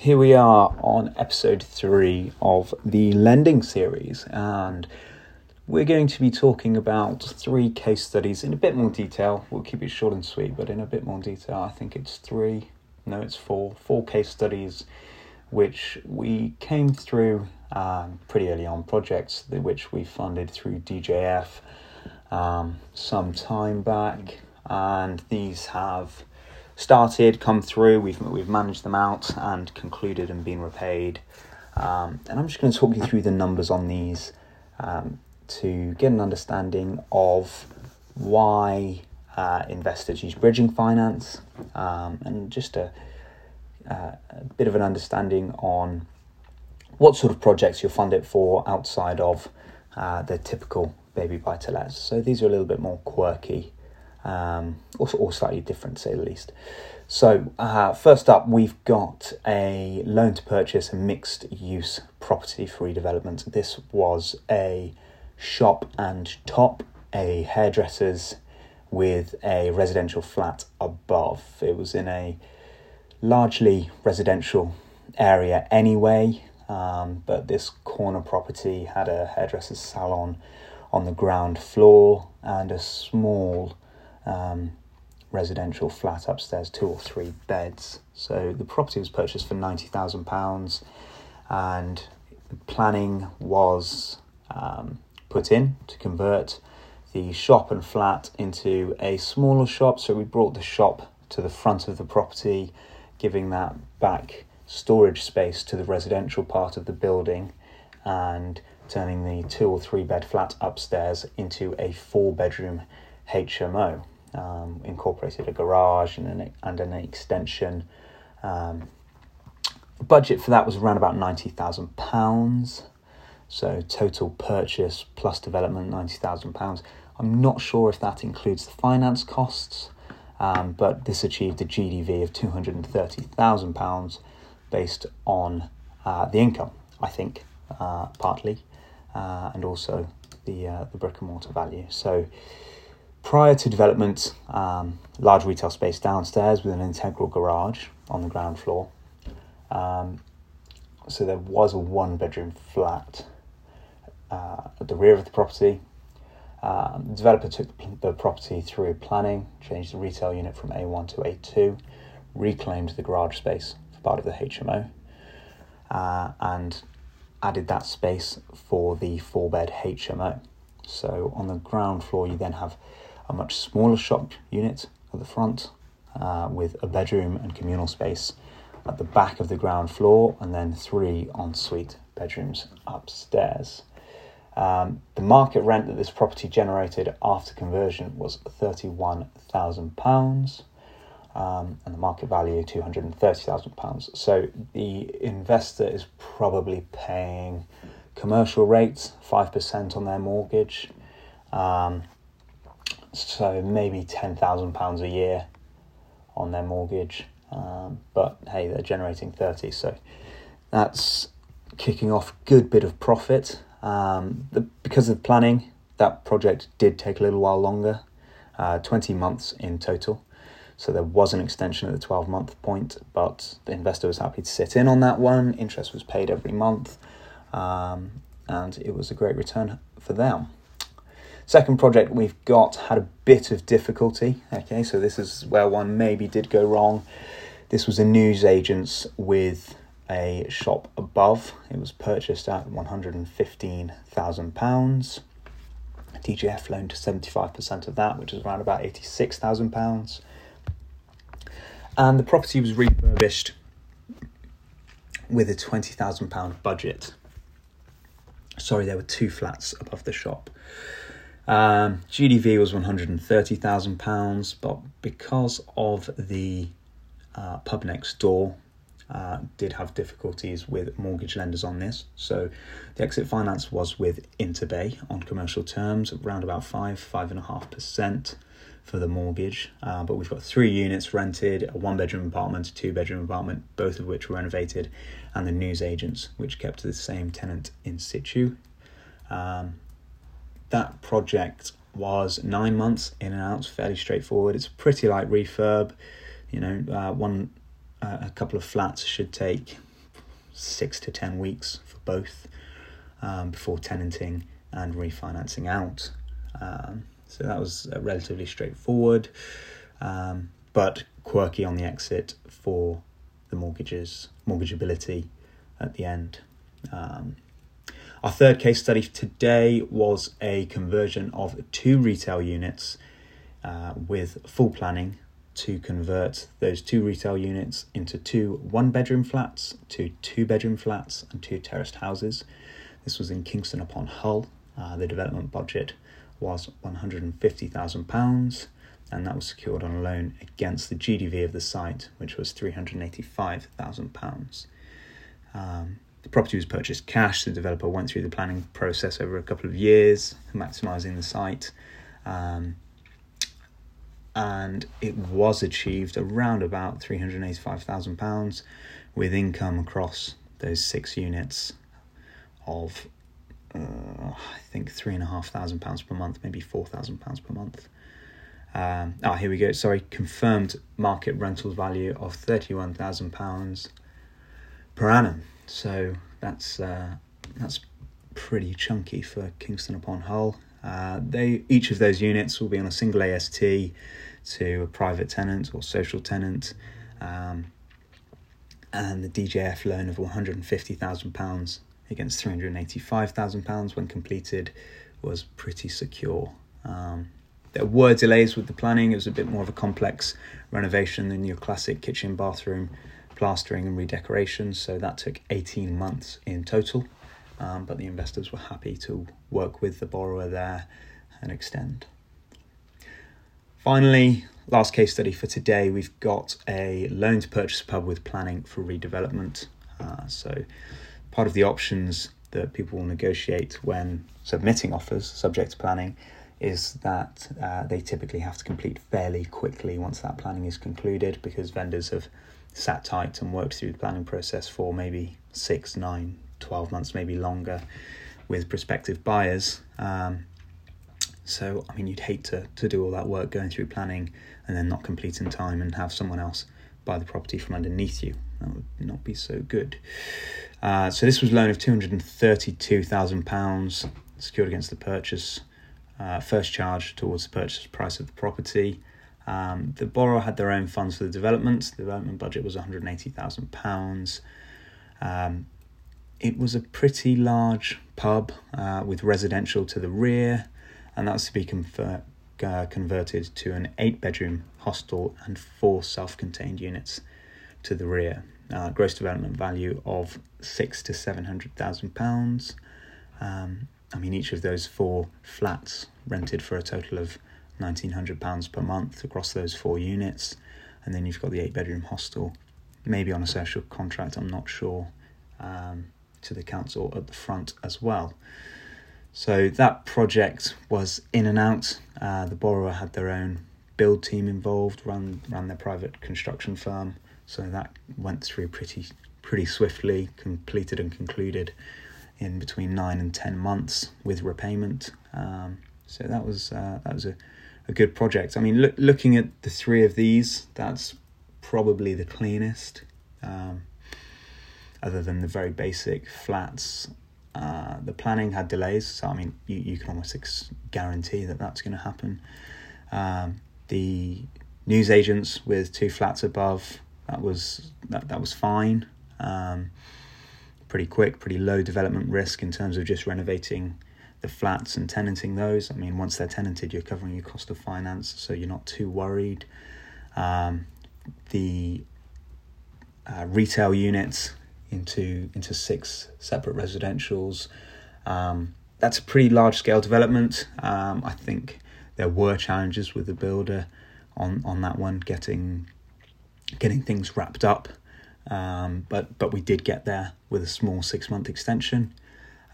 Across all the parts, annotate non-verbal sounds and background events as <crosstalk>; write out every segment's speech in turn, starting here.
Here we are on episode three of the lending series, and we're going to be talking about three case studies in a bit more detail. We'll keep it short and sweet, but in a bit more detail. I think it's three, no, it's four, four case studies which we came through um, pretty early on projects which we funded through DJF um, some time back, and these have started, come through. We've we've managed them out and concluded and been repaid. Um, and I'm just going to talk you through the numbers on these um, to get an understanding of why uh, investors use bridging finance um, and just a, uh, a bit of an understanding on what sort of projects you'll fund it for outside of uh, the typical baby buy to lets. So these are a little bit more quirky um, or, or slightly different, say the least. So, uh, first up, we've got a loan to purchase a mixed use property for redevelopment. This was a shop and top, a hairdresser's with a residential flat above. It was in a largely residential area anyway, um, but this corner property had a hairdresser's salon on the ground floor and a small um, residential flat upstairs, two or three beds. So the property was purchased for ninety thousand pounds, and planning was um, put in to convert the shop and flat into a smaller shop. So we brought the shop to the front of the property, giving that back storage space to the residential part of the building, and turning the two or three bed flat upstairs into a four bedroom HMO. Um, incorporated a garage and an, and an extension. Um, the budget for that was around about £90,000. So, total purchase plus development £90,000. I'm not sure if that includes the finance costs, um, but this achieved a GDV of £230,000 based on uh, the income, I think, uh, partly, uh, and also the, uh, the brick and mortar value. So, Prior to development, um, large retail space downstairs with an integral garage on the ground floor. Um, so there was a one bedroom flat uh, at the rear of the property. Um, the developer took the property through planning, changed the retail unit from A1 to A2, reclaimed the garage space for part of the HMO, uh, and added that space for the four bed HMO. So on the ground floor, you then have a much smaller shop unit at the front uh, with a bedroom and communal space at the back of the ground floor, and then three ensuite bedrooms upstairs. Um, the market rent that this property generated after conversion was £31,000 um, and the market value £230,000. So the investor is probably paying commercial rates, 5% on their mortgage. Um, so maybe ten thousand pounds a year on their mortgage. Um, but hey, they're generating thirty, so that's kicking off good bit of profit. Um, the, because of planning, that project did take a little while longer, uh, twenty months in total. So there was an extension at the twelve month point, but the investor was happy to sit in on that one. Interest was paid every month, um, and it was a great return for them. Second project we've got had a bit of difficulty. Okay, so this is where one maybe did go wrong. This was a newsagent's with a shop above. It was purchased at £115,000. DJF loaned to 75% of that, which is around about £86,000. And the property was refurbished with a £20,000 budget. Sorry, there were two flats above the shop. Um, GDV was £130,000, but because of the uh, pub next door, uh, did have difficulties with mortgage lenders on this. So the exit finance was with Interbay on commercial terms, around about five, five and a half percent for the mortgage. Uh, but we've got three units rented, a one bedroom apartment, a two bedroom apartment, both of which were renovated, and the news agents, which kept the same tenant in situ. Um, that project was nine months in and out, fairly straightforward. It's a pretty light refurb. You know, uh, one uh, a couple of flats should take six to ten weeks for both um, before tenanting and refinancing out. Um, so that was uh, relatively straightforward, um, but quirky on the exit for the mortgages, mortgageability at the end. Our third case study today was a conversion of two retail units uh, with full planning to convert those two retail units into two one bedroom flats, two two bedroom flats, and two terraced houses. This was in Kingston upon Hull. Uh, the development budget was £150,000 and that was secured on a loan against the GDV of the site, which was £385,000. Um, the property was purchased cash. The developer went through the planning process over a couple of years, maximising the site. Um, and it was achieved around about £385,000 with income across those six units of uh, I think three and a half thousand pounds per month, maybe four thousand pounds per month. Um, ah, here we go. Sorry, confirmed market rental value of thirty-one thousand pounds per annum. So that's uh, that's pretty chunky for Kingston upon Hull. Uh, they each of those units will be on a single AST to a private tenant or social tenant, um, and the DJF loan of one hundred and fifty thousand pounds against three hundred and eighty-five thousand pounds when completed was pretty secure. Um, there were delays with the planning. It was a bit more of a complex renovation than your classic kitchen, bathroom, plastering, and redecoration. So that took 18 months in total. Um, but the investors were happy to work with the borrower there and extend. Finally, last case study for today, we've got a loan to purchase pub with planning for redevelopment. Uh, so, part of the options that people will negotiate when submitting offers subject to planning is that uh, they typically have to complete fairly quickly once that planning is concluded because vendors have sat tight and worked through the planning process for maybe six, nine, 12 months, maybe longer with prospective buyers. Um, so, I mean, you'd hate to, to do all that work going through planning and then not complete in time and have someone else buy the property from underneath you. That would not be so good. Uh, so, this was loan of £232,000 secured against the purchase uh, first charge towards the purchase price of the property. Um, the borough had their own funds for the development. The development budget was £180,000. Um, it was a pretty large pub uh, with residential to the rear, and that's to be confer- uh, converted to an eight bedroom hostel and four self contained units to the rear. Uh, gross development value of six to seven hundred thousand pounds. Um, I mean, each of those four flats rented for a total of £1,900 per month across those four units. And then you've got the eight bedroom hostel, maybe on a social contract, I'm not sure, um, to the council at the front as well. So that project was in and out. Uh, the borrower had their own build team involved, ran ran their private construction firm. So that went through pretty pretty swiftly, completed and concluded in between nine and ten months with repayment. Um, so that was uh, that was a, a good project. I mean, look, looking at the three of these, that's probably the cleanest. Um, other than the very basic flats, uh, the planning had delays. So I mean, you, you can almost ex- guarantee that that's going to happen. Um, the news agents with two flats above that was that that was fine. Um, pretty quick, pretty low development risk in terms of just renovating the flats and tenanting those. I mean, once they're tenanted, you're covering your cost of finance, so you're not too worried. Um, the uh, retail units into into six separate residentials. Um, that's a pretty large scale development. Um, I think there were challenges with the builder on on that one, getting getting things wrapped up. Um, but but we did get there with a small six month extension.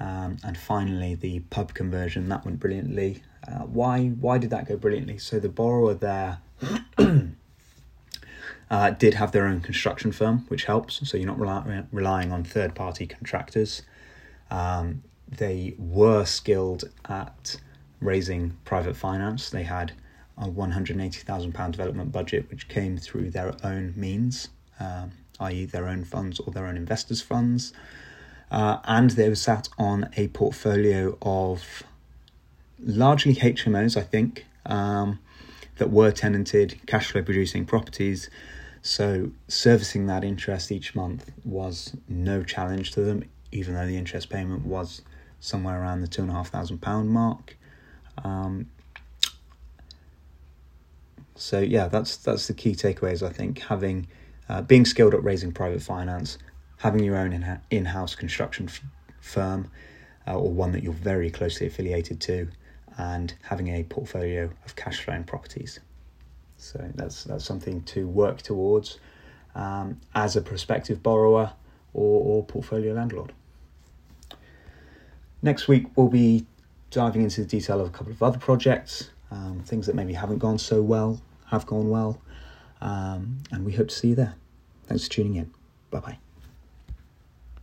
Um, and finally, the pub conversion that went brilliantly. Uh, why why did that go brilliantly? So the borrower there <coughs> uh, did have their own construction firm, which helps. So you're not rely- relying on third party contractors. Um, they were skilled at raising private finance. They had a £180,000 development budget, which came through their own means um, i.e., their own funds or their own investors' funds. Uh, and they were sat on a portfolio of largely HMOs, I think, um, that were tenanted, cash flow producing properties. So servicing that interest each month was no challenge to them, even though the interest payment was somewhere around the two and a half thousand pound mark. Um, so yeah, that's that's the key takeaways. I think having uh, being skilled at raising private finance, having your own in in-house construction f- firm, uh, or one that you're very closely affiliated to, and having a portfolio of cash flowing properties. So that's that's something to work towards um, as a prospective borrower or, or portfolio landlord. Next week we'll be diving into the detail of a couple of other projects, um, things that maybe haven't gone so well, have gone well, um, and we hope to see you there. Thanks for tuning in. Bye bye.